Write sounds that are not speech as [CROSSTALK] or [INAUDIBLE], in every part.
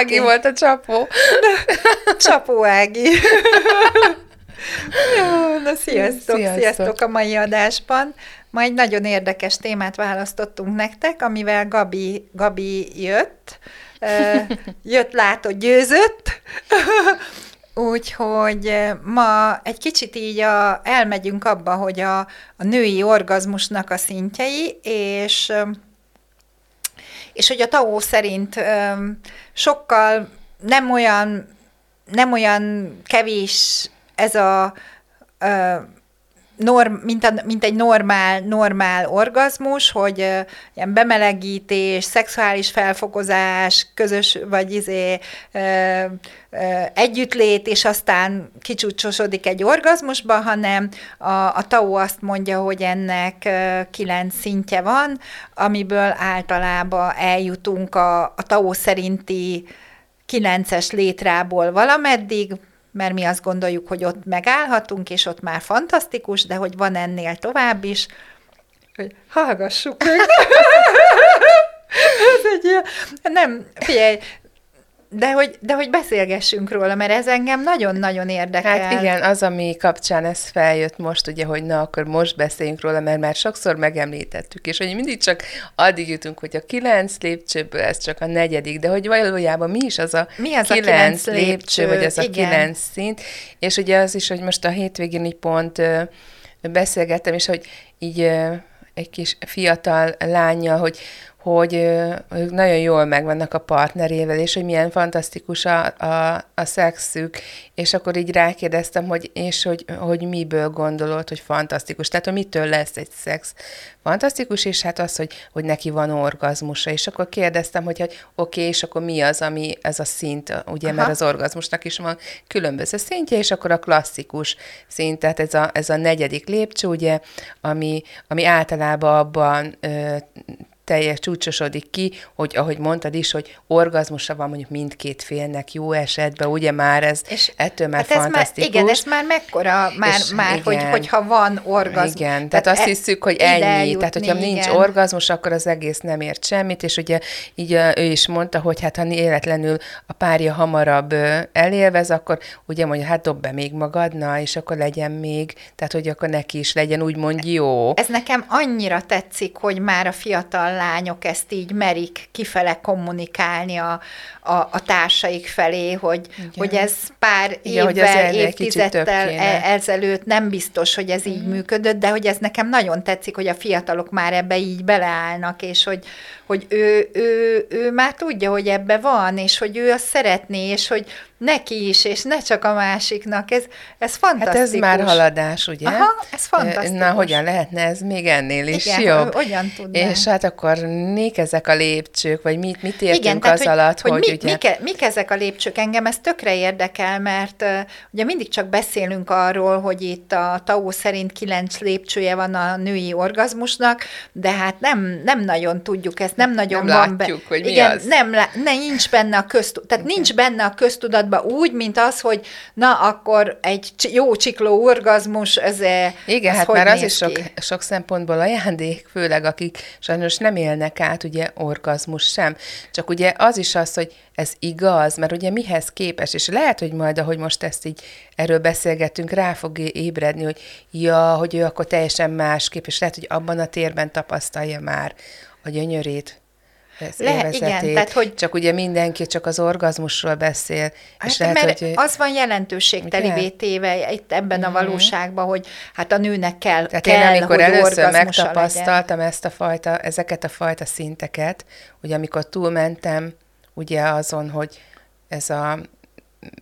Ági volt a csapó. [LAUGHS] Csapó Ági. Jó, na sziasztok, sziasztok, sziasztok a mai adásban. Ma egy nagyon érdekes témát választottunk nektek, amivel Gabi, Gabi jött. [LAUGHS] jött, látott, győzött. Úgyhogy ma egy kicsit így a, elmegyünk abba, hogy a, a női orgazmusnak a szintjei, és és hogy a Tao szerint sokkal nem olyan, nem olyan kevés ez a norm, mint, a, mint egy normál, normál orgazmus, hogy uh, ilyen bemelegítés, szexuális felfokozás, közös, vagy izé, uh, uh, együttlét, és aztán kicsúcsosodik egy orgazmusba, hanem a, a TAO azt mondja, hogy ennek uh, kilenc szintje van, amiből általában eljutunk a, a TAO szerinti kilences létrából valameddig, mert mi azt gondoljuk, hogy ott megállhatunk, és ott már fantasztikus, de hogy van ennél tovább is, hogy hallgassuk meg. [LAUGHS] Ez egy ilyen, nem, figyelj, de hogy, de hogy beszélgessünk róla, mert ez engem nagyon-nagyon érdekel. Hát igen, az, ami kapcsán ez feljött most, ugye, hogy na, akkor most beszéljünk róla, mert már sokszor megemlítettük, és hogy mindig csak addig jutunk, hogy a kilenc lépcsőből ez csak a negyedik, de hogy valójában mi is az a, mi az kilenc, a kilenc lépcső, lépcső, vagy az igen. a kilenc szint, és ugye az is, hogy most a hétvégén így pont ö, beszélgettem, és hogy így ö, egy kis fiatal lánya, hogy hogy ők nagyon jól megvannak a partnerével, és hogy milyen fantasztikus a, a, a szexük, és akkor így rákérdeztem, hogy és hogy, hogy miből gondolod, hogy fantasztikus, tehát hogy mitől lesz egy szex fantasztikus, és hát az, hogy, hogy neki van orgazmusa, és akkor kérdeztem, hogy, hogy oké, okay, és akkor mi az, ami ez a szint, ugye, Aha. mert az orgazmusnak is van különböző szintje, és akkor a klasszikus szint, tehát ez a, ez a negyedik lépcső, ugye, ami, ami általában abban ö, teljes csúcsosodik ki, hogy ahogy mondtad is, hogy orgazmusa van mondjuk mindkét félnek jó esetben, ugye már ez és ettől már hát fantasztikus. Ez már, igen, ez már mekkora, már, és már igen, hogy, hogyha van orgazmus. Igen, tehát, tehát azt e, hiszük, hogy ennyi, eljutni, tehát hogyha igen. nincs orgazmus, akkor az egész nem ért semmit, és ugye így ő is mondta, hogy hát ha életlenül a párja hamarabb elélvez, akkor ugye mondja, hát dob be még magadna, és akkor legyen még, tehát hogy akkor neki is legyen úgymond jó. Ez nekem annyira tetszik, hogy már a fiatal lányok ezt így merik kifele kommunikálni a, a, a társaik felé, hogy, hogy ez pár Igen, évvel, hogy évtizedtel e, ezelőtt nem biztos, hogy ez így mm. működött, de hogy ez nekem nagyon tetszik, hogy a fiatalok már ebbe így beleállnak, és hogy, hogy ő, ő, ő már tudja, hogy ebbe van, és hogy ő azt szeretné, és hogy neki is, és ne csak a másiknak. Ez, ez fantasztikus. Hát ez már haladás, ugye? Aha, ez fantasztikus. Na, hogyan lehetne ez még ennél is Igen, jobb? hogyan tudnám. És hát akkor mik ezek a lépcsők, vagy mit, mit értünk Igen, az tehát, alatt, hogy, hogy, hogy mi, ugye... Mik, mik ezek a lépcsők? Engem ez tökre érdekel, mert uh, ugye mindig csak beszélünk arról, hogy itt a TAO szerint kilenc lépcsője van a női orgazmusnak, de hát nem, nem nagyon tudjuk ezt, nem nagyon nem van látjuk, be. hogy mi Igen, az. nem, ne, nincs benne a köztudat, tehát Igen. nincs benne a köztudatban úgy, mint az, hogy na, akkor egy jó csikló orgazmus, ez Igen, ez hát már az is sok, sok szempontból ajándék, főleg akik sajnos nem élnek át ugye orgazmus sem. Csak ugye az is az, hogy ez igaz, mert ugye mihez képes, és lehet, hogy majd, ahogy most ezt így erről beszélgettünk, rá fog ébredni, hogy ja, hogy ő akkor teljesen másképp, és lehet, hogy abban a térben tapasztalja már a gyönyörét, lehet, igen, tehát, hogy... Csak ugye mindenki csak az orgazmusról beszél. Hát, és lehet, mert hogy... az van jelentőségtelivé téve itt ebben mm-hmm. a mhm. valóságban, hogy hát a nőnek kell, tehát kell, én amikor először megtapasztaltam legyen. ezt a fajta, ezeket a fajta szinteket, ugye amikor túlmentem ugye azon, hogy ez a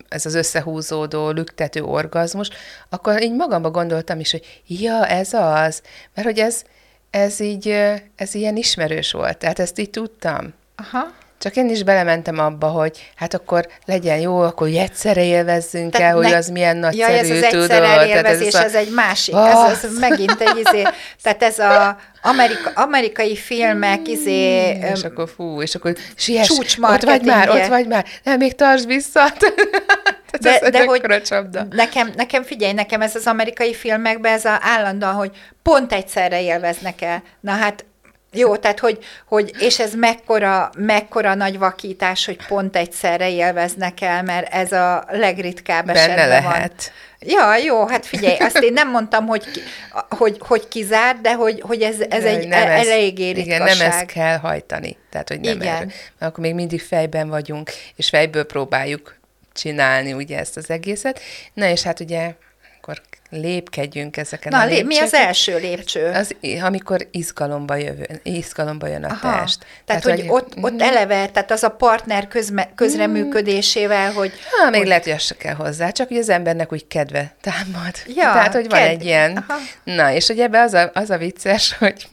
ez az összehúzódó, lüktető orgazmus, akkor így magamba gondoltam is, hogy ja, ez az, mert hogy ez, ez így, ez ilyen ismerős volt, tehát ezt így tudtam. Aha. Csak én is belementem abba, hogy hát akkor legyen jó, akkor egyszerre élvezzünk Tehát el, hogy az milyen nagyszerű, ja, ez az tudod. elélvezés, ez, a... ez egy másik, oh. ez, ez megint egy izé, tehát ez a Amerika, amerikai filmek, izé... És akkor fú, és akkor siess, ott vagy már, ott vagy már, nem, még tartsd vissza. [LAUGHS] de, ez de hogy nekem, nekem, figyelj, nekem ez az amerikai filmekben ez a állandóan, hogy pont egyszerre élveznek el. Na hát jó, tehát hogy, hogy és ez mekkora, mekkora nagy vakítás, hogy pont egyszerre élveznek el, mert ez a legritkább Benne esetben lehet. van. Ja, jó, hát figyelj, azt én nem mondtam, hogy, hogy, hogy kizár, de hogy, hogy ez, ez egy nem ez, eléggé ritkaság. Igen, nem ezt kell hajtani. Tehát, hogy nem igen. Erről, mert akkor még mindig fejben vagyunk, és fejből próbáljuk csinálni ugye ezt az egészet. Na és hát ugye lépkedjünk ezeken Na, a lépcsők. mi az első lépcső? Az, amikor izgalomba, jövő, izgalomba jön a Aha, test. Tehát, tehát hogy, hogy ott, ott eleve, tehát az a partner közme, közreműködésével, hogy... Ha, még hogy... lehet, hogy se kell hozzá, csak hogy az embernek úgy kedve támad. Ja, tehát, hogy van egy ilyen... Aha. Na, és hogy ebbe az a, az a vicces, hogy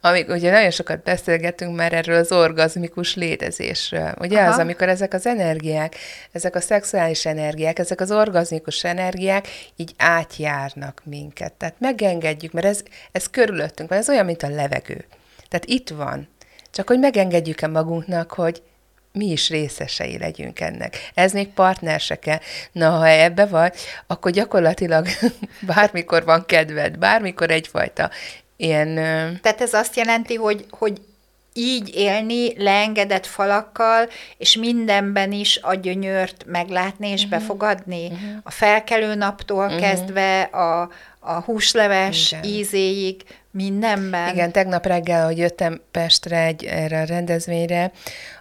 amik, ugye nagyon sokat beszélgetünk már erről az orgazmikus létezésről. Ugye Aha. az, amikor ezek az energiák, ezek a szexuális energiák, ezek az orgazmikus energiák így átjárnak minket. Tehát megengedjük, mert ez, ez körülöttünk van, ez olyan, mint a levegő. Tehát itt van. Csak hogy megengedjük-e magunknak, hogy mi is részesei legyünk ennek. Ez még partner se kell. Na, ha ebbe vagy, akkor gyakorlatilag [LAUGHS] bármikor van kedved, bármikor egyfajta ilyen... Tehát ez azt jelenti, hogy, hogy így élni leengedett falakkal, és mindenben is a gyönyört meglátni és uh-huh. befogadni. Uh-huh. A felkelő naptól uh-huh. kezdve a, a húsleves Igen. ízéig, mindenben. Igen, tegnap reggel, hogy jöttem Pestre egy, erre a rendezvényre,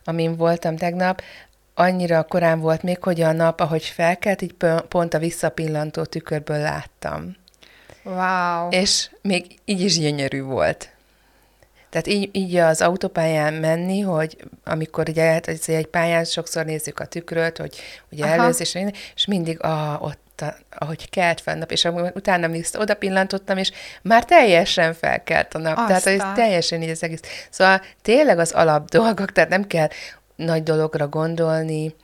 amin voltam tegnap, annyira korán volt még, hogy a nap, ahogy felkelt, így pont a visszapillantó tükörből láttam. Wow. És még így is gyönyörű volt. Tehát így, így az autópályán menni, hogy amikor ugye hát egy pályán sokszor nézzük a tükröt, hogy ugye előzés, és mindig a, ott, a, ahogy kelt fel nap, és utána még oda pillantottam, és már teljesen felkelt a nap. Aztán. Tehát ez teljesen így az egész. Szóval tényleg az alap dolgok, tehát nem kell nagy dologra gondolni,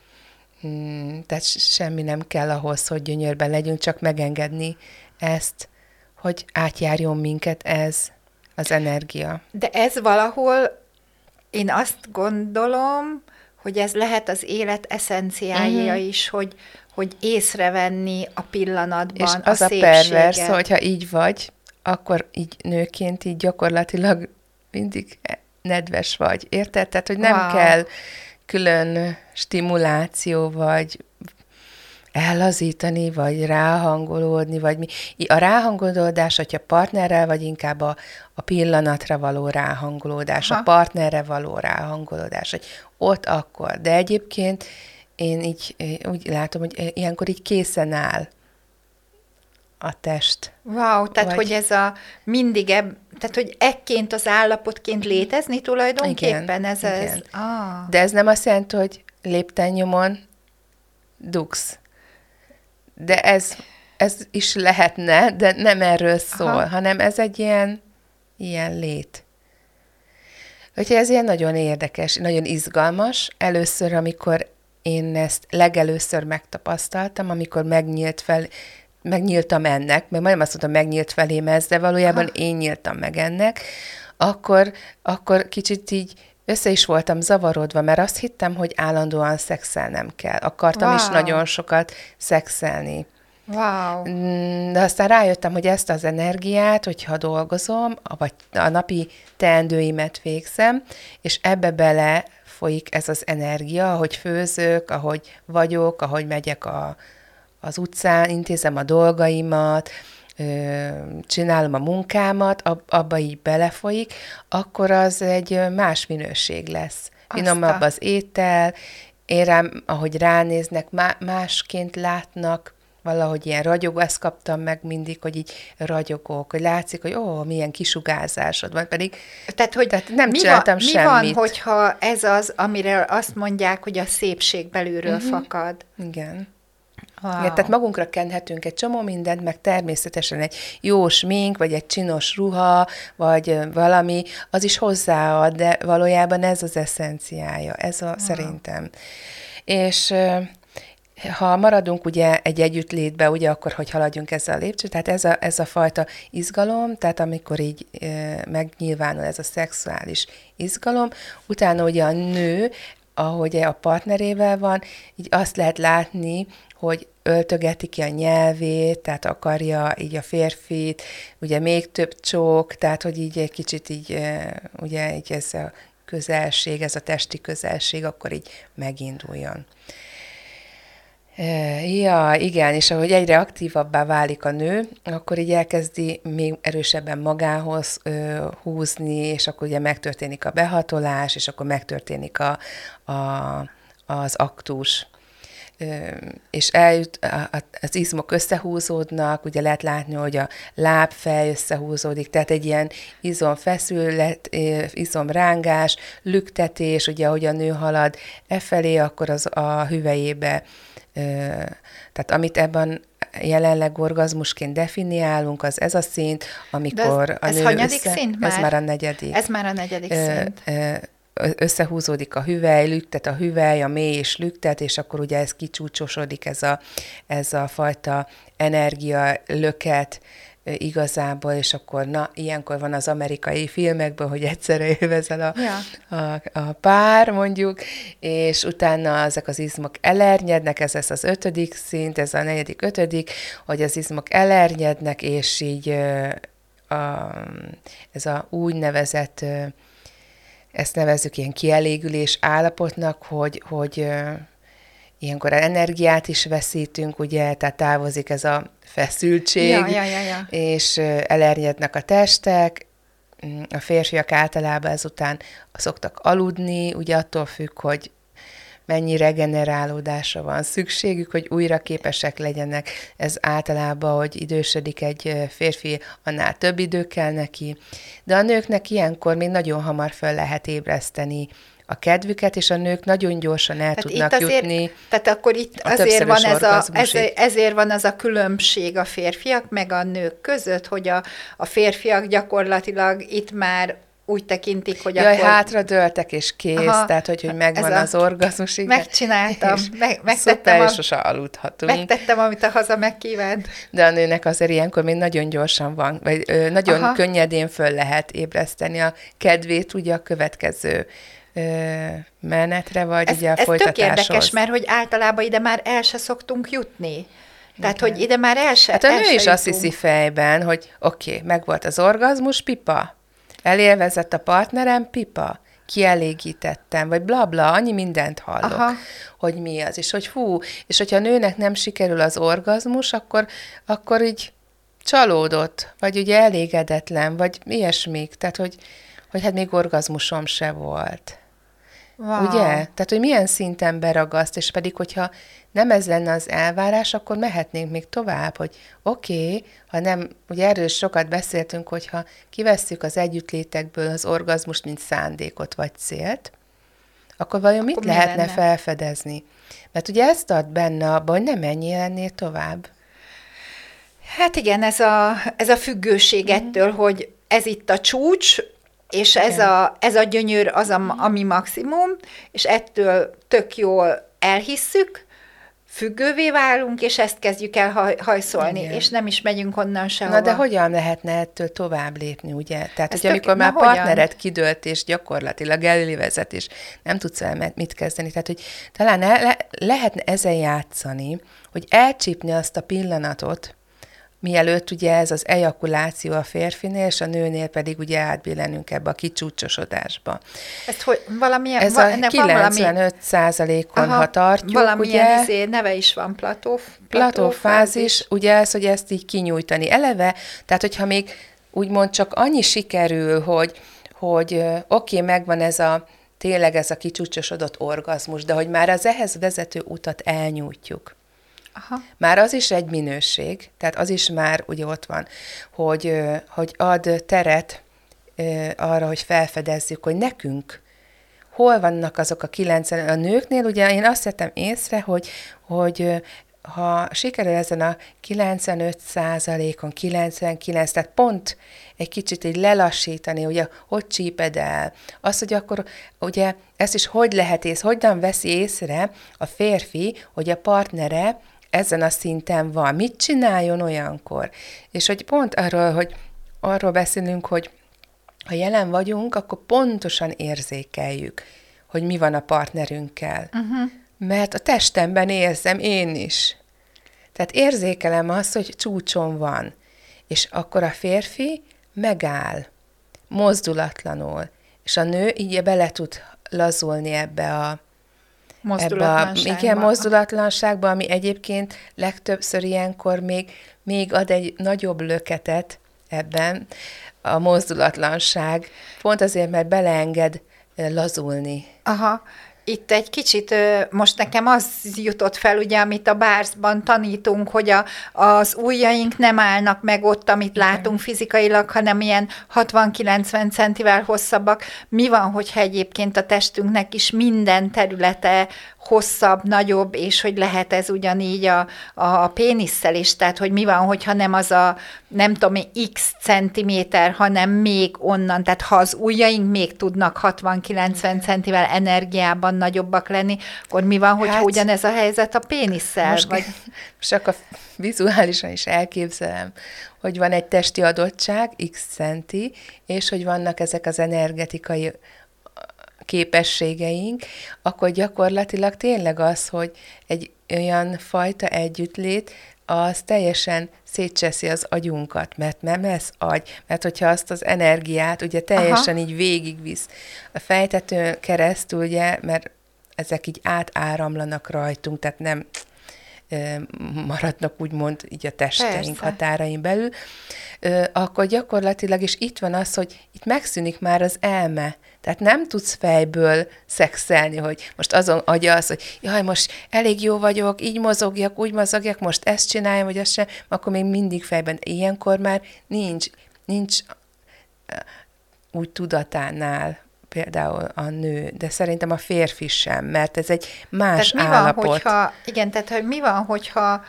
hmm, tehát semmi nem kell ahhoz, hogy gyönyörben legyünk, csak megengedni ezt, hogy átjárjon minket ez az energia. De ez valahol, én azt gondolom, hogy ez lehet az élet eszenciája uh-huh. is, hogy, hogy észrevenni a pillanatban És az a, a pervers, hogyha így vagy, akkor így nőként így gyakorlatilag mindig nedves vagy, érted? Tehát, hogy nem wow. kell külön stimuláció, vagy ellazítani, vagy ráhangolódni, vagy mi. A ráhangolódás, hogyha partnerrel, vagy inkább a, a pillanatra való ráhangolódás, Aha. a partnerre való ráhangolódás, hogy ott akkor. De egyébként én így úgy látom, hogy ilyenkor így készen áll a test. Wow, tehát vagy... hogy ez a mindig ebb, tehát hogy ekként az állapotként létezni tulajdonképpen igen, ez igen. ez. Ah. De ez nem azt jelenti, hogy lépten nyomon dugsz de ez, ez is lehetne, de nem erről szól, Aha. hanem ez egy ilyen, ilyen lét. Úgyhogy ez ilyen nagyon érdekes, nagyon izgalmas. Először, amikor én ezt legelőször megtapasztaltam, amikor megnyílt fel, megnyíltam ennek, mert majdnem azt mondtam, megnyílt felém ez, de valójában Aha. én nyíltam meg ennek, akkor, akkor kicsit így össze is voltam zavarodva, mert azt hittem, hogy állandóan szexelnem kell. Akartam wow. is nagyon sokat szexelni. Wow. Mm, de aztán rájöttem, hogy ezt az energiát, hogyha dolgozom, vagy a napi teendőimet végzem, és ebbe bele folyik ez az energia, ahogy főzök, ahogy vagyok, ahogy megyek a, az utcán, intézem a dolgaimat, csinálom a munkámat, abba így belefolyik, akkor az egy más minőség lesz. Finomabb az étel, én rám, ahogy ránéznek, másként látnak, valahogy ilyen ragyogó, ezt kaptam meg mindig, hogy így ragyogók, hogy látszik, hogy ó, milyen kisugárzásod van, pedig tehát, hogy tehát nem mi csináltam van, semmit. Mi van, hogyha ez az, amire azt mondják, hogy a szépség belülről uh-huh. fakad? Igen. Wow. Igen, tehát magunkra kenhetünk egy csomó mindent, meg természetesen egy jó smink, vagy egy csinos ruha, vagy valami, az is hozzáad, de valójában ez az eszenciája, ez a wow. szerintem. És ha maradunk ugye egy együttlétbe, ugye akkor, hogy haladjunk ezzel a lépcső, tehát ez a, ez a fajta izgalom, tehát amikor így e, megnyilvánul ez a szexuális izgalom, utána ugye a nő, ahogy a partnerével van, így azt lehet látni, hogy öltögeti ki a nyelvét, tehát akarja így a férfit, ugye még több csók, tehát hogy így egy kicsit így, ugye így ez a közelség, ez a testi közelség, akkor így meginduljon. Ja, igen, és ahogy egyre aktívabbá válik a nő, akkor így elkezdi még erősebben magához ö, húzni, és akkor ugye megtörténik a behatolás, és akkor megtörténik a, a, az aktus. Ö, és eljut, az izmok összehúzódnak, ugye lehet látni, hogy a lábfej összehúzódik, tehát egy ilyen izomfeszület, izomrángás, lüktetés, ugye ahogy a nő halad e felé, akkor az a hüvelyébe tehát amit ebben jelenleg orgazmusként definiálunk, az ez a szint, amikor ez, a ez nő hanyadik össze, szint már? Ez már a negyedik. Ez már a negyedik szint. Összehúzódik a hüvely, lüktet a hüvely, a mély és lüktet, és akkor ugye ez kicsúcsosodik, ez a, ez a fajta energia löket, igazából, és akkor na, ilyenkor van az amerikai filmekben, hogy egyszerre jövezel a, Ja. a, a pár, mondjuk, és utána ezek az izmok elernyednek, ez lesz az ötödik szint, ez a negyedik, ötödik, hogy az izmok elernyednek, és így a, ez a úgynevezett, ezt nevezzük ilyen kielégülés állapotnak, hogy, hogy ilyenkor energiát is veszítünk, ugye, tehát távozik ez a feszültség, Ja, ja, ja, ja. és ö, elernyednek a testek, Mm, a férfiak általában ezután szoktak aludni, ugye attól függ, hogy mennyi regenerálódásra van szükségük, hogy újra képesek legyenek. Ez általában, hogy idősödik egy férfi, annál több idő kell neki. De a nőknek ilyenkor még nagyon hamar föl lehet ébreszteni a kedvüket, és a nők nagyon gyorsan el Tehát tudnak itt azért, jutni. Tehát akkor itt a azért van, ez a, ezért van az a különbség a férfiak meg a nők között, hogy a, a férfiak gyakorlatilag itt már úgy tekintik, hogy Jaj, akkor hátra dőltek, és kész, Aha, tehát hogy, hogy megvan ez a- az orgazmus. igen. megcsináltam, meg, megtettem, Szuper, a, sose aludhatunk. megtettem, amit a haza megkívánt. De a nőnek azért ilyenkor még nagyon gyorsan van, vagy ö, nagyon Aha. Könnyedén föl lehet ébreszteni a kedvét ugye a következő menetre, vagy Ez, ugye a ez tök folytatáshoz. érdekes, mert hogy általában ide már el se szoktunk jutni. Tehát, hogy ide már el se Hát a el nő is azt jutunk. hiszi fejben, hogy oké, okay, megvolt az orgazmus, pipa. Elélvezett a partnerem, pipa. Kielégítettem, vagy bla bla, annyi mindent hallok, Aha. Hogy mi az, és hogy fú, és hogyha a nőnek nem sikerül az orgazmus, akkor, akkor így csalódott, vagy ugye elégedetlen, vagy ilyesmik, tehát hogy, hogy hát még orgazmusom se volt. Wow. Ugye? Tehát, hogy milyen szinten beragaszt, és pedig, hogyha nem ez lenne az elvárás, akkor mehetnénk még tovább, hogy oké, okay, ha nem, ugye erről sokat beszéltünk, hogyha kivesszük az együttlétekből az orgazmust, mint szándékot vagy célt, akkor vajon mit mi lehetne lenne? felfedezni? Mert ugye ezt ad benne abban, hogy nem menjél ennél tovább. Hát igen, ez a, ez a függőség Mhm. ettől, hogy ez itt a csúcs, és ez a, ez a gyönyör az, a, ami maximum, és ettől tök jól elhisszük, függővé válunk, és ezt kezdjük el haj, hajszolni, Igen. és nem is megyünk onnan sehova. Na de hogyan lehetne ettől tovább lépni, ugye? Tehát, Ez hogy amikor már hogyan? partnered kidőlt, és gyakorlatilag elvévezet, és nem tudsz el mit kezdeni. Tehát, hogy talán le, lehetne ezen játszani, hogy elcsípni azt a pillanatot, mielőtt ugye ez az ejakuláció a férfinél, és a nőnél pedig ugye átbillenünk ebbe a kicsúcsosodásba. Ezt hogy valamilyen, Ez a ne, van valami, 95 százalékon, ha tartjuk, valamilyen ugye, izé, neve is van, plató, platófázis, ugye ez, hogy ezt így kinyújtani eleve, tehát hogyha még úgymond csak annyi sikerül, hogy, hogy oké, okay, megvan ez a tényleg ez a kicsúcsosodott orgazmus, de hogy már az ehhez vezető utat elnyújtjuk. Aha. Már az is egy minőség, tehát az is már ugye ott van, hogy, hogy ad teret arra, hogy felfedezzük, hogy nekünk hol vannak azok a 90, a nőknél, ugye én azt vettem észre, hogy, hogy ha sikerül ezen a 95 százalékon, 99, tehát pont egy kicsit így lelassítani, ugye, hogy csíped el, az, hogy akkor ugye ezt is hogy lehet ész, hogyan veszi észre a férfi, hogy a partnere ezen a szinten van, mit csináljon olyankor. És hogy pont arról, hogy arról beszélünk, hogy ha jelen vagyunk, akkor pontosan érzékeljük, hogy mi van a partnerünkkel. Uh-huh. Mert a testemben érzem én is. Tehát érzékelem azt, hogy csúcson van. És akkor a férfi megáll, mozdulatlanul, és a nő így bele tud lazulni ebbe a ebbe a, igen, mozdulatlanságba, ami egyébként legtöbbször ilyenkor még, még ad egy nagyobb löketet ebben, a mozdulatlanság, pont azért, mert beleenged lazulni. Aha, itt egy kicsit, most nekem az jutott fel, ugye, amit a bárzban tanítunk, hogy a, az ujjaink nem állnak meg ott, amit látunk fizikailag, hanem ilyen 60-90 centivel hosszabbak. Mi van, hogyha egyébként a testünknek is minden területe hosszabb, nagyobb, és hogy lehet ez ugyanígy a, a pénisszel is, tehát hogy mi van, hogyha nem az a nem tudom, x centiméter, hanem még onnan, tehát ha az ujjaink még tudnak 60-90 centivel energiában nagyobbak lenni, akkor mi van, hogyha hát, ugyanez a helyzet a pénisszel? Most, vagy... [LAUGHS] csak a vizuálisan is elképzelem, hogy van egy testi adottság, x centi, és hogy vannak ezek az energetikai képességeink, akkor gyakorlatilag tényleg az, hogy egy olyan fajta együttlét, az teljesen szétcseszi az agyunkat, mert nem ez agy, mert hogyha azt az energiát ugye teljesen Aha. így végigvisz a fejtetőn keresztül, ugye, mert ezek így átáramlanak rajtunk, tehát nem maradnak úgymond így a testeink Persze. határain belül, akkor gyakorlatilag is itt van az, hogy itt megszűnik már az elme. Tehát nem tudsz fejből szexelni, hogy most azon agyalsz, hogy jaj, most elég jó vagyok, így mozogjak, úgy mozogjak, most ezt csináljam, vagy azt sem, akkor még mindig fejben. Ilyenkor már nincs, nincs úgy tudatánál például a nő, de szerintem a férfi sem, mert ez egy más tehát mi állapot. Van, hogyha, igen, tehát hogy mi van, hogyha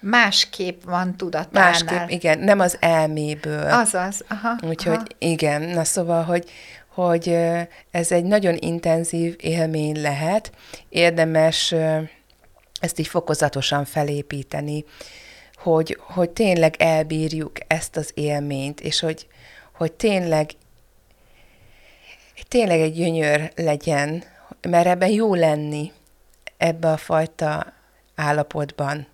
másképp van tudatánál. Másképp, igen, nem az elméből. Azaz, aha. Úgyhogy aha. igen, na szóval, hogy, hogy ez egy nagyon intenzív élmény lehet, érdemes ezt így fokozatosan felépíteni, hogy, hogy tényleg elbírjuk ezt az élményt, és hogy, hogy tényleg tényleg egy gyönyör legyen, mert ebben jó lenni, ebbe a fajta állapotban.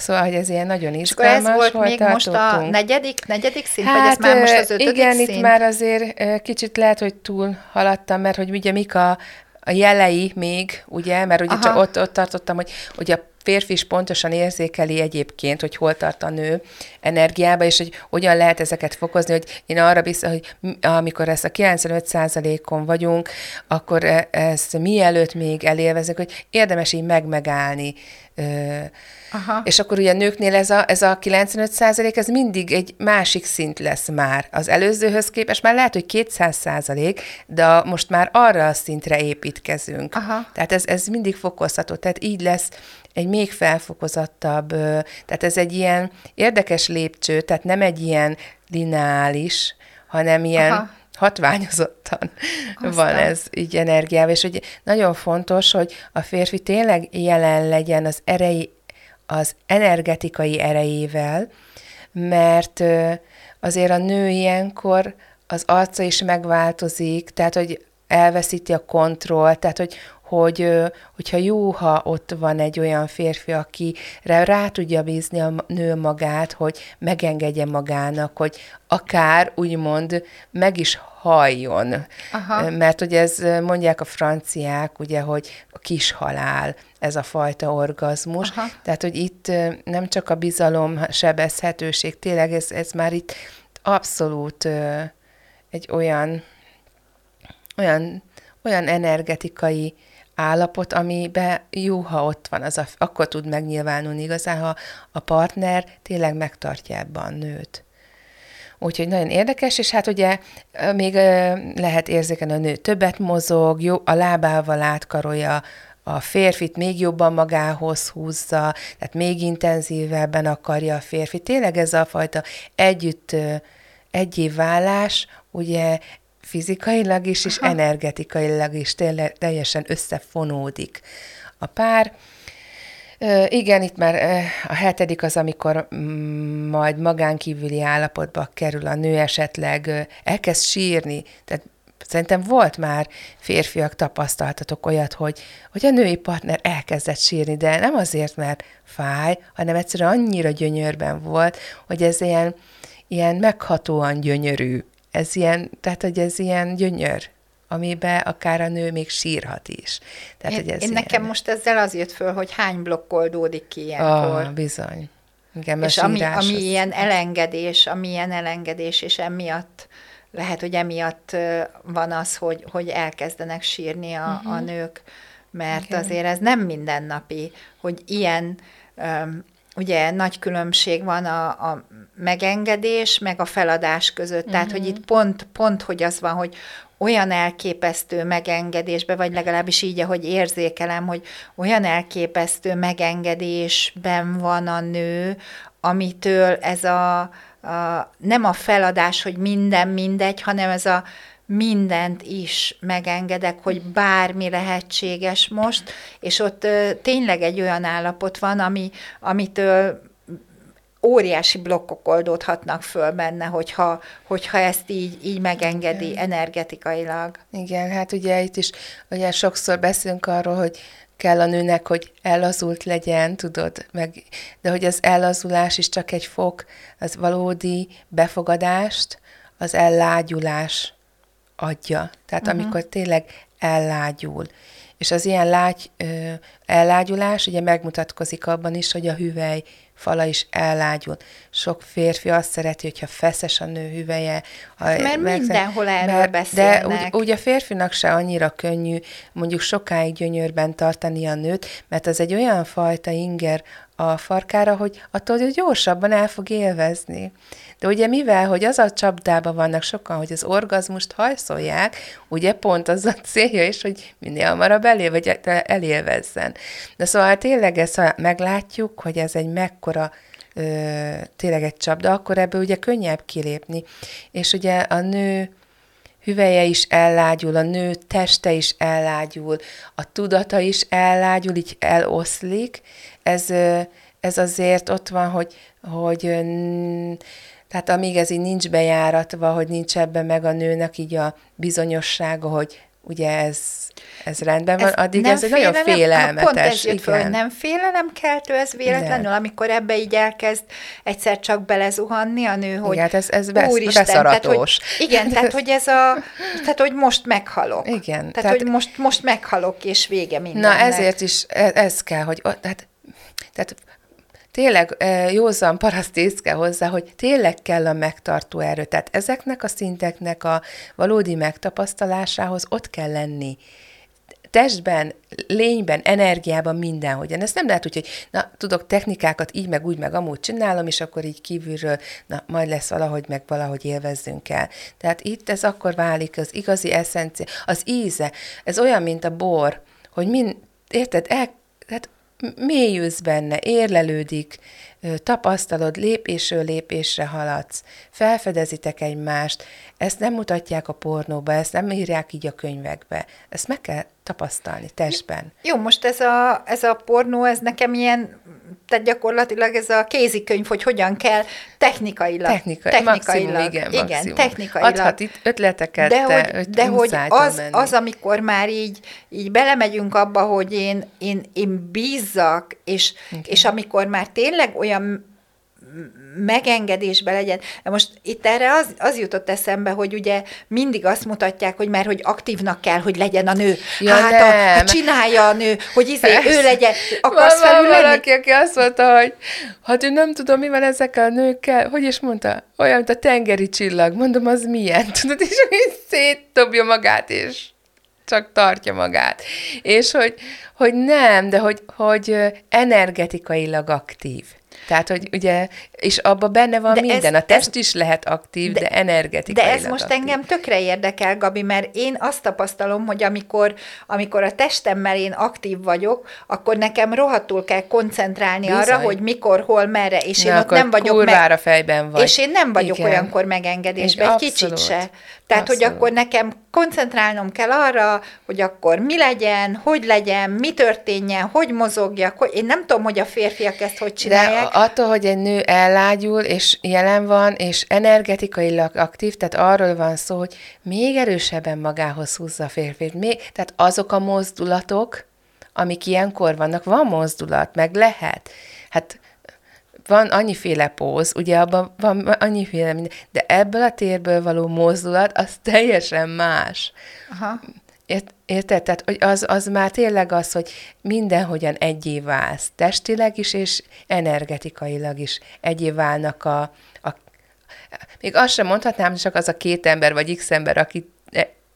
Szóval, hogy ez ilyen nagyon izgalmas És ez volt még tartottunk. most a negyedik, negyedik szint, hát, vagy ez már most az ötödik igen, szint? itt már azért kicsit lehet, hogy túl haladtam, mert hogy ugye mik a, a jelei még, ugye, mert ugye Aha. csak ott, ott tartottam, hogy, hogy a férfi is pontosan érzékeli egyébként, hogy hol tart a nő energiába, és hogy hogyan lehet ezeket fokozni, hogy én arra biztos, hogy amikor ezt a 95%-on vagyunk, akkor e, ezt mielőtt még elélvezünk, hogy érdemes így megmegállni, Aha. És akkor ugye a nőknél ez a, ez a 95 százalék, ez mindig egy másik szint lesz már. Az előzőhöz képest már lehet, hogy 200 százalék, de most már arra a szintre építkezünk. Aha. Tehát ez, ez mindig fokozható. Tehát így lesz egy még felfokozottabb, tehát ez egy ilyen érdekes lépcső, tehát nem egy ilyen lineális, hanem ilyen Aha hatványozottan Aztán. van ez így energiával, és hogy nagyon fontos, hogy a férfi tényleg jelen legyen az erei, az energetikai erejével, mert azért a nő ilyenkor az arca is megváltozik, tehát hogy elveszíti a kontroll, tehát hogy, hogy, hogyha jó, ha ott van egy olyan férfi, akire rá tudja bízni a nő magát, hogy megengedje magának, hogy akár úgymond meg is halljon. Aha. Mert ugye ez mondják a franciák, ugye, hogy a kis halál, ez a fajta orgazmus. Aha. Tehát, hogy itt nem csak a bizalom sebezhetőség, tényleg ez, ez már itt abszolút egy olyan, olyan, olyan energetikai állapot, amiben jó, ha ott van, az a, akkor tud megnyilvánulni igazán, ha a partner tényleg megtartja ebben a nőt. Úgyhogy nagyon érdekes, és hát ugye még lehet érzékelni, a nő többet mozog, jó, a lábával átkarolja a férfit még jobban magához húzza, tehát még intenzívebben akarja a férfi. Tényleg ez a fajta együtt egyé válás, ugye fizikailag is, és Aha. energetikailag is tényleg, teljesen összefonódik a pár. Igen, itt már a hetedik az, amikor mm, majd magánkívüli állapotba kerül a nő, esetleg elkezd sírni, tehát Szerintem volt már férfiak, tapasztaltatok olyat, hogy, hogy a női partner elkezdett sírni, de nem azért, mert fáj, hanem egyszerűen annyira gyönyörben volt, hogy ez ilyen, ilyen meghatóan gyönyörű. Ez ilyen, tehát, hogy ez ilyen gyönyör amiben akár a nő még sírhat is. Tehát, én, hogy ez én ilyen... nekem most ezzel az jött föl, hogy hány blokk oldódik ki ilyenkor. Oh, bizony. Igen, és ami, ami az... ilyen elengedés, ami ilyen elengedés, és emiatt lehet, hogy emiatt van az, hogy, hogy elkezdenek sírni a, uh-huh. a mhm. nők, mert Igen. azért ez nem mindennapi, hogy ilyen, ugye nagy különbség van a, a megengedés, meg a feladás között. Uh-huh. Tehát, hogy mhm. itt pont, pont, hogy az van, hogy olyan elképesztő megengedésbe, vagy legalábbis így, ahogy érzékelem, hogy olyan elképesztő megengedésben van a nő, amitől ez a, a, nem a feladás, hogy minden mindegy, hanem ez a mindent is megengedek, hogy bármi lehetséges most, és ott ö, tényleg egy olyan állapot van, ami, amitől óriási blokkok oldódhatnak föl benne, hogyha, hogyha ezt így, így megengedi Igen. energetikailag. Igen, hát ugye itt is ugye sokszor beszélünk arról, hogy kell a nőnek, hogy ellazult legyen, tudod, meg, de hogy az ellazulás is csak egy fok, az valódi befogadást, az ellágyulás adja. Tehát uh-huh. amikor tényleg ellágyul. És az ilyen lágy, ö, ellágyulás ugye megmutatkozik abban is, hogy a hüvely fala is ellágyul. Sok férfi azt szereti, hogyha feszes a nő hüveje. A, mert mindenhol erről mert, beszélnek. De úgy, úgy a férfinak se annyira könnyű mondjuk sokáig gyönyörben tartani a nőt, mert az egy olyan fajta inger a farkára, hogy attól hogy gyorsabban el fog élvezni. De ugye mivel, hogy az a csapdában vannak sokan, hogy az orgazmust hajszolják, ugye pont az a célja is, hogy minél hamarabb elél, vagy elélvezzen. De szóval tényleg ezt, ha meglátjuk, hogy ez egy mekkora ö, tényleg egy csapda, akkor ebből ugye könnyebb kilépni. És ugye a nő hüveje is ellágyul, a nő teste is ellágyul, a tudata is ellágyul, így eloszlik. Ez, ez azért ott van, hogy, hogy tehát amíg ez így nincs bejáratva, hogy nincs ebben meg a nőnek így a bizonyossága, hogy ugye ez, ez rendben van, ez addig ez egy nagyon félelmetes. Pont ez jött föl, hogy nem félelemkeltő ez véletlenül, nem. amikor ebbe így elkezd egyszer csak belezuhanni a nő, hogy igen, hát ez, ez besz, úristen, tehát, hogy, igen, tehát hogy ez a, tehát hogy most meghalok. Igen. Tehát, tehát hogy most, most meghalok, és vége mindennek. Na ezért is ez, ez kell, hogy tehát, tehát tényleg józan paraszt ész kell hozzá, hogy tényleg kell a megtartó erő. Tehát ezeknek a szinteknek a valódi megtapasztalásához ott kell lenni testben, lényben, energiában, mindenhogyan. Ezt nem lehet úgy, hogy na, tudok technikákat így, meg úgy, meg amúgy csinálom, és akkor így kívülről, na, majd lesz valahogy, meg valahogy élvezzünk el. Tehát itt ez akkor válik az igazi eszencia, az íze. Ez olyan, mint a bor, hogy mind, érted, el, tehát mélyülsz benne, érlelődik, tapasztalod, lépésről lépésre haladsz, felfedezitek egymást, ezt nem mutatják a pornóba, ezt nem írják így a könyvekbe, ezt meg kell tapasztalni testben. Jó, most ez a, ez a pornó, ez nekem ilyen, tehát gyakorlatilag ez a kézikönyv, hogy hogyan kell technikailag. Technika, technikailag. Maximum, igen, igen maximum. technikailag. Adhat itt ötleteket, de, de hogy, de hogy az, az, amikor már így, így belemegyünk abba, hogy én, én, én bízzak, és, és amikor már tényleg olyan megengedésbe legyen. Most itt erre az, az jutott eszembe, hogy ugye mindig azt mutatják, hogy mert hogy aktívnak kell, hogy legyen a nő. Ja, hát a, a csinálja a nő, hogy izé, ő legyen, akarsz felül lenni? valaki, aki azt mondta, hogy hát ő nem tudom, mi van ezekkel a nőkkel, hogy is mondta, olyan, mint a tengeri csillag. Mondom, az milyen, [LAUGHS] tudod, és hogy széttobja magát, és csak tartja magát. És hogy, hogy nem, de hogy, hogy energetikailag aktív. Tehát, hogy ugye, és abban benne van De de minden. ez- a test is lehet aktív, de, de energetikai. De ez most engem tökre érdekel, Gabi, mert én azt tapasztalom, hogy amikor, amikor a testemmel én aktív vagyok, akkor nekem rohadtul kell koncentrálni Bizony. arra, hogy mikor, hol, merre, és én Na, ott akkor nem vagyok kurvára fejben vagy. És én nem vagyok Igen. olyankor megengedésben, Egy kicsit se. Tehát, hogy Abszolút. akkor nekem koncentrálnom kell arra, hogy akkor mi legyen, hogy legyen, mi történjen, hogy mozogjak, hogy én nem tudom, hogy a férfiak ezt hogy De csinálják. attól, hogy egy nő ellágyul, és jelen van, és energetikailag aktív, tehát arról van szó, hogy még erősebben magához húzza a férfit. Még, tehát azok a mozdulatok, amik ilyenkor vannak, van mozdulat, meg lehet. Hát van annyiféle póz, ugye abban van annyiféle minden, de ebből a térből való mozdulat, az teljesen más. Aha. Ért, érted? Tehát hogy az, az már tényleg az, hogy mindenhogyan egyé válsz, testileg is, és energetikailag is egyé válnak a, a még azt sem mondhatnám, csak az a két ember, vagy x ember, aki e-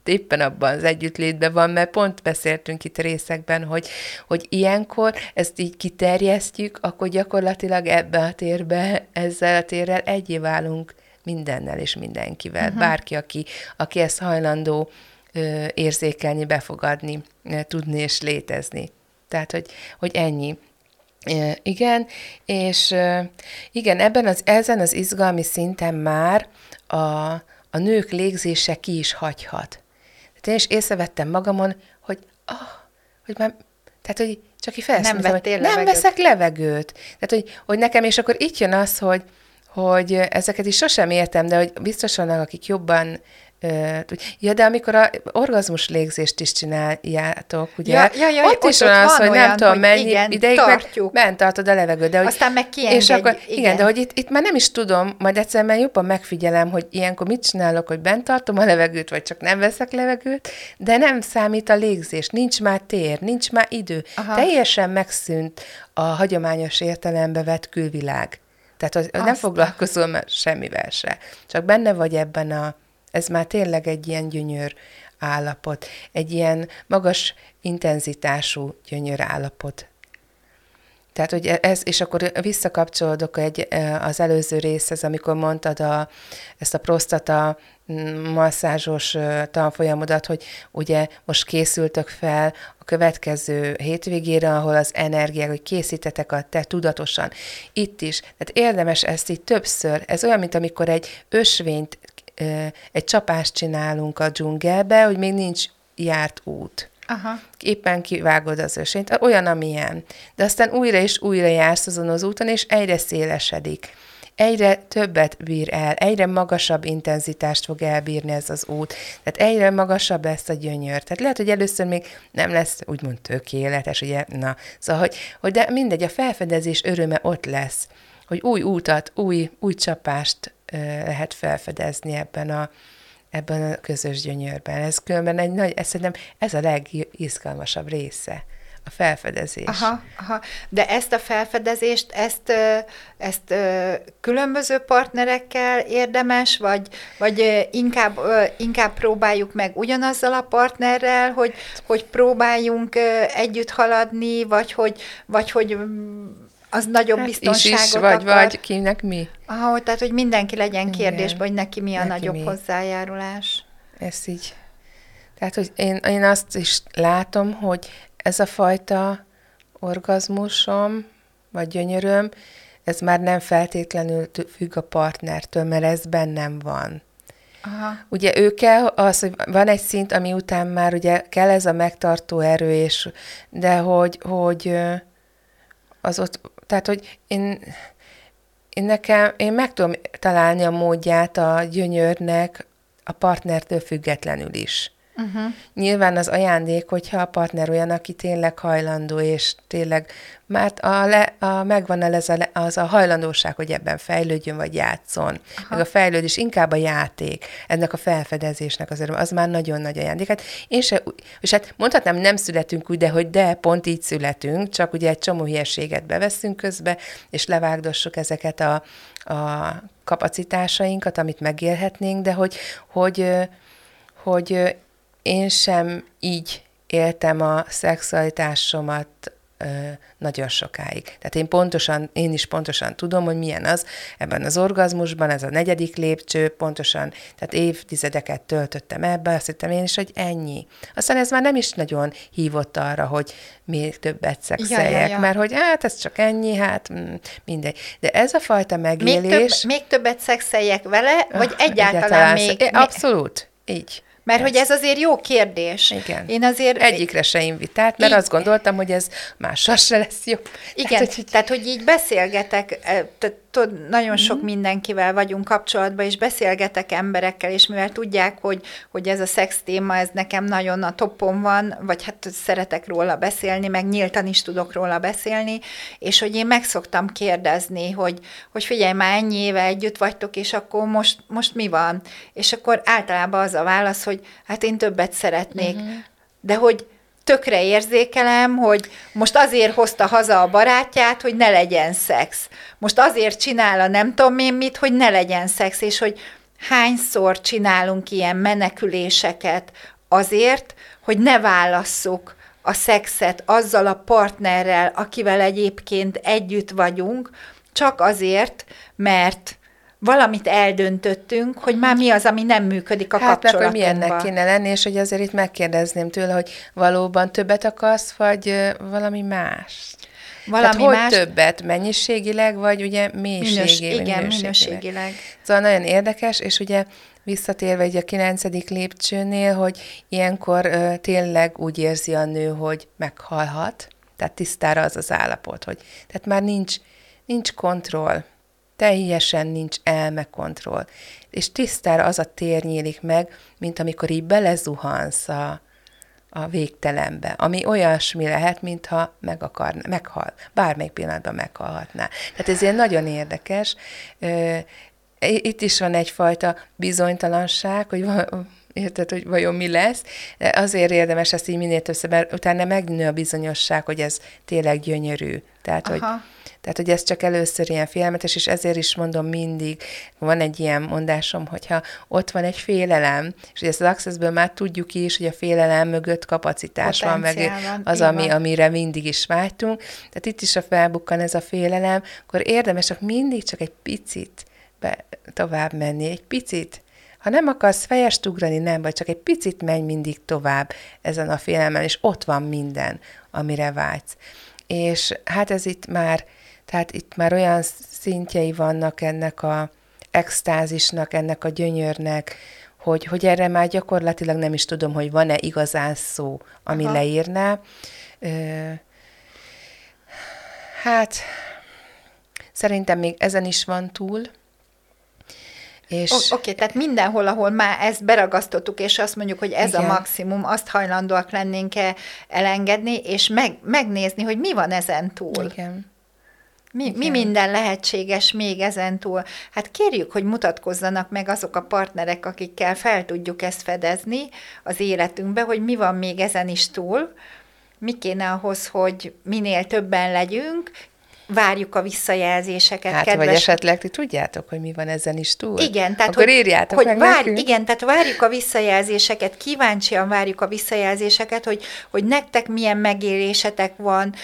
éppen abban az együttlétben van, mert pont beszéltünk itt részekben, hogy, hogy ilyenkor ezt így kiterjesztjük, akkor gyakorlatilag ebbe a térbe, ezzel a térrel egyé válunk mindennel és mindenkivel. Uh-huh. Bárki, aki, aki ezt hajlandó ö, érzékelni, befogadni, ö, tudni és létezni. Tehát, hogy, hogy ennyi. Ö, Igen, és ö, igen, ebben az, ezen az izgalmi szinten már a, a nők légzése ki is hagyhat. Is észrevettem magamon, hogy, ah, hogy már, tehát, hogy csak így felszíntem, vettél hogy nem levegőt. veszek levegőt. Tehát, hogy, hogy nekem, és akkor itt jön az, hogy, hogy ezeket is sosem értem, de hogy biztos vannak, akik jobban Ja, de amikor a orgazmus légzést is csináljátok, ugye? Ja, ja, ja, ott, ott- is ott van az, hogy nem olyan, tudom hogy mennyi igen, ideig tartjuk. meg bent tartod a levegőt. De hogy, Aztán meg És kiengedjük, akkor, igen, igen. de hogy itt, itt már nem is tudom, majd egyszer már jobban megfigyelem, hogy ilyenkor mit csinálok, hogy bent tartom a levegőt, vagy csak nem veszek levegőt, de nem számít a légzés, nincs már tér, nincs már idő. Aha. Teljesen megszűnt a hagyományos értelembe vett külvilág. Tehát hogy nem foglalkozol már semmivel se. Csak benne vagy ebben a, ez már tényleg egy ilyen gyönyör állapot, egy ilyen magas intenzitású gyönyör állapot. Tehát, hogy ez, és akkor visszakapcsolódok egy, eh, az előző részhez, amikor mondtad a, ezt a prostata masszázsos tanfolyamodat, hogy ugye most készültök fel a következő hétvégére, ahol az energiák, hogy készítetek a te tudatosan. Itt is. Tehát érdemes ezt így többször. Ez olyan, mint amikor egy ösvényt, egy csapást csinálunk a dzsungelbe, hogy még nincs járt út Aha. éppen kivágod az ösvényt, olyan, amilyen. De aztán újra és újra jársz azon az úton, és egyre szélesedik. Egyre többet bír el, egyre magasabb intenzitást fog elbírni ez az út. Tehát egyre magasabb lesz a gyönyör. Tehát lehet, hogy először még nem lesz úgymond tökéletes, ugye? Na, szóval, hogy, hogy de mindegy, a felfedezés öröme ott lesz, hogy új útat, új, új csapást lehet felfedezni ebben a, ebben a közös gyönyörben. Ez különben egy nagy, ez szerintem ez a legizgalmasabb része, a felfedezés. Aha, aha. De ezt a felfedezést, ezt, ezt különböző partnerekkel érdemes, vagy, vagy inkább, inkább próbáljuk meg ugyanazzal a partnerrel, hogy, hogy próbáljunk együtt haladni, vagy hogy, vagy hogy mm, az nagyobb Hát is biztonságot is, vagy, akar. vagy kinek mi? Hogy- tehát, hogy mindenki legyen kérdésben, hogy neki mi a Neki nagyobb mi. hozzájárulás. Ez így. Tehát, hogy én, én azt is látom, hogy ez a fajta orgazmusom, vagy gyönyöröm, ez már nem feltétlenül függ a partnertől, mert ez bennem van. Aha. Ugye ő kell, az, hogy van egy szint, ami után már ugye kell ez a megtartó erő, és, de hogy, hogy az ott, tehát, hogy én, én nekem, én meg tudom találni a módját a gyönyörnek a partnertől függetlenül is. Uh-huh. Nyilván az ajándék, hogyha a partner olyan, aki tényleg hajlandó, és tényleg már a, le, a megvan el ez a, az a hajlandóság, hogy ebben fejlődjön, vagy játszon. Aha. Meg a fejlődés inkább a játék, ennek a felfedezésnek az öröm, az már nagyon nagy ajándék. Hát én se, és hát mondhatnám, nem születünk úgy, de hogy de, pont így születünk, csak ugye egy csomó hülyeséget beveszünk közbe, és levágdossuk ezeket a, a kapacitásainkat, amit megélhetnénk, de hogy, hogy, hogy én sem így éltem a szexualitásomat ö, nagyon sokáig. Tehát én pontosan, én is pontosan tudom, hogy milyen az ebben az orgazmusban, ez a negyedik lépcső, pontosan, tehát évtizedeket töltöttem ebbe, azt hittem én is, hogy ennyi. Aztán ez már nem is nagyon hívott arra, hogy még többet szexeljek, ja, ja, ja. mert hogy hát ez csak ennyi, hát mm, mindegy. De ez a fajta megélés... Még, több, még többet szexeljek vele, vagy ah, egyáltalán, egyáltalán még... Abszolút, így. Mert hogy ez azért jó kérdés. Igen. Én azért... Egyikre se invitált, mert így... azt gondoltam, hogy ez mással se lesz jó. Igen, tehát hogy, tehát, hogy így beszélgetek, eh, tehát tud, nagyon sok mm. mindenkivel vagyunk kapcsolatban, és beszélgetek emberekkel, és mivel tudják, hogy, hogy ez a szex téma, ez nekem nagyon a topon van, vagy hát szeretek róla beszélni, meg nyíltan is tudok róla beszélni, és hogy én meg szoktam kérdezni, hogy, hogy figyelj, már ennyi éve együtt vagytok, és akkor most, most mi van? És akkor általában az a válasz, hogy hát én többet szeretnék. Mm-hmm. De hogy tökre érzékelem, hogy most azért hozta haza a barátját, hogy ne legyen szex. Most azért csinál a nem tudom én mit, hogy ne legyen szex, és hogy hányszor csinálunk ilyen meneküléseket azért, hogy ne válasszuk a szexet azzal a partnerrel, akivel egyébként együtt vagyunk, csak azért, mert valamit eldöntöttünk, hogy már mi az, ami nem működik a hát, kapcsolatunkban. Hát, milyennek kéne lenni, és hogy azért itt megkérdezném tőle, hogy valóban többet akarsz, vagy valami más? Valami Tehát, más... többet? Mennyiségileg, vagy ugye mélységileg? Minős, igen, minőségileg. minőségileg. Szóval nagyon érdekes, és ugye visszatérve egy a kilencedik lépcsőnél, hogy ilyenkor ö, tényleg úgy érzi a nő, hogy meghalhat, tehát tisztára az az állapot, hogy tehát már nincs, nincs kontroll, teljesen nincs elmekontroll. És tisztára az a tér nyílik meg, mint amikor így belezuhansz a, a végtelenbe, ami olyasmi lehet, mintha meg akar, meghal, bármelyik pillanatban meghalhatná. Tehát ez ilyen nagyon érdekes. Itt is van egyfajta bizonytalanság, hogy érted, hogy vajon mi lesz. Azért érdemes ezt így minél többször, mert utána megnő a bizonyosság, hogy ez tényleg gyönyörű. Tehát, Aha. hogy tehát, hogy ez csak először ilyen félelmetes, és ezért is mondom mindig, van egy ilyen mondásom, hogyha ott van egy félelem, és ezt az accessből már tudjuk is, hogy a félelem mögött kapacitás van, meg van, az, ami, amire mindig is vágytunk. Tehát itt is, a felbukkan ez a félelem, akkor érdemes csak mindig csak egy picit be, tovább menni, egy picit ha nem akarsz fejest ugrani, nem, vagy csak egy picit menj mindig tovább ezen a félelmen, és ott van minden, amire vágysz. És hát ez itt már tehát itt már olyan szintjei vannak ennek a extázisnak, ennek a gyönyörnek, hogy, hogy erre már gyakorlatilag nem is tudom, hogy van-e igazán szó, ami Aha. leírná. hát szerintem még ezen is van túl, és... Oké, okay, tehát mindenhol, ahol már ezt beragasztottuk, és azt mondjuk, hogy ez Igen. a maximum, azt hajlandóak lennénk-e elengedni, és meg, megnézni, hogy mi van ezen túl. Igen. Mi, mi minden lehetséges még ezen túl? Hát kérjük, hogy mutatkozzanak meg azok a partnerek, akikkel fel tudjuk ezt fedezni az életünkbe, hogy mi van még ezen is túl, mi kéne ahhoz, hogy minél többen legyünk, várjuk a visszajelzéseket. Hát, kedves... vagy esetleg ti tudjátok, hogy mi van ezen is túl? Igen, tehát Akkor hogy, írjátok hogy meg vár, nekünk. Igen, tehát várjuk a visszajelzéseket, kíváncsian várjuk a visszajelzéseket, hogy, hogy nektek milyen megélésetek van,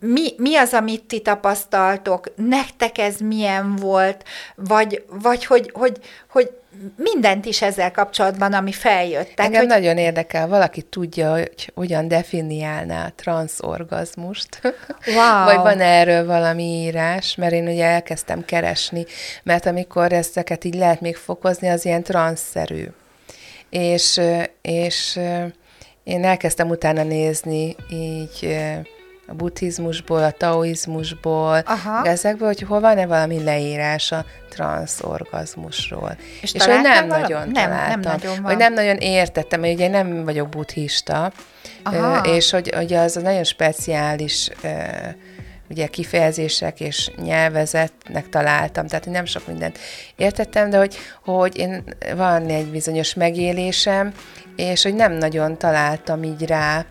mi, mi az, amit ti tapasztaltok, nektek ez milyen volt, vagy, vagy hogy, hogy, hogy mindent is ezzel kapcsolatban, ami feljött. Tehát, Engem hogy... nagyon érdekel, valaki tudja, hogy hogyan definiálná a transzorgazmust. Wow. Vagy van erről valami írás, mert én ugye elkezdtem keresni, mert amikor ezeket így lehet még fokozni, az ilyen transzszerű. És, és én elkezdtem utána nézni így a buddhizmusból, a taoizmusból, Aha. ezekből, hogy hol van-e valami leírás a transzorgazmusról. És, és hogy nem valami? nagyon nem, találtam. Nem nagyon van. Vagy nem nagyon értettem, mert ugye nem vagyok buddhista, Aha. és hogy, hogy az a nagyon speciális ugye kifejezések és nyelvezetnek találtam, tehát nem sok mindent értettem, de hogy, hogy én van egy bizonyos megélésem, és hogy nem nagyon találtam így rá,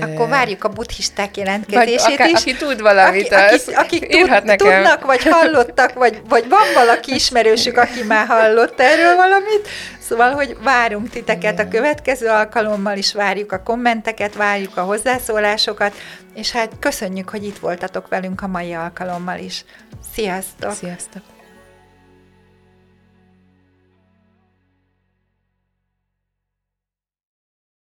akkor várjuk a buddhisták jelentkezését vagy is. Aki tud valamit, aki, az akik, akik írhat tud, nekem. tudnak, vagy hallottak, vagy, vagy van valaki ismerősük, aki már hallott erről valamit. Szóval, hogy várunk titeket a következő alkalommal is, várjuk a kommenteket, várjuk a hozzászólásokat, és hát köszönjük, hogy itt voltatok velünk a mai alkalommal is. Sziasztok! Sziasztok!